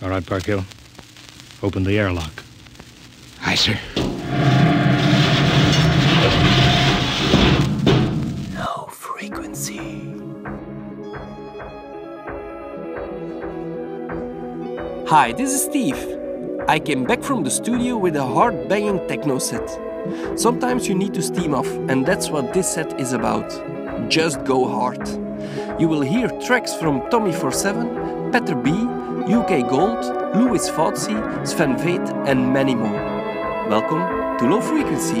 All right, Parkhill. Open the airlock. Aye, sir. Low frequency. Hi, this is Steve. I came back from the studio with a hard banging techno set. Sometimes you need to steam off, and that's what this set is about. Just go hard. You will hear tracks from Tommy 47, Petter B, UK Gold, Lewis Fautzi, Sven Väth, and many more. Welcome to Low Frequency.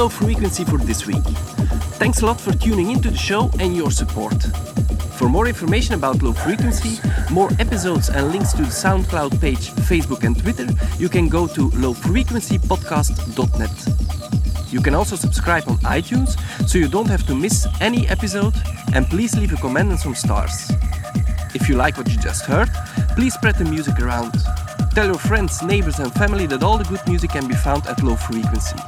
low frequency for this week. Thanks a lot for tuning into the show and your support. For more information about low frequency, more episodes and links to the SoundCloud page, Facebook, and Twitter, you can go to lowfrequencypodcast.net. You can also subscribe on iTunes so you don't have to miss any episode, and please leave a comment and some stars. If you like what you just heard, please spread the music around. Tell your friends, neighbors, and family that all the good music can be found at Low Frequency.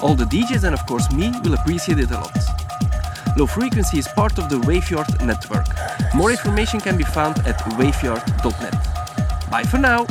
All the DJs and of course me will appreciate it a lot. Low Frequency is part of the Waveyard network. More information can be found at waveyard.net. Bye for now!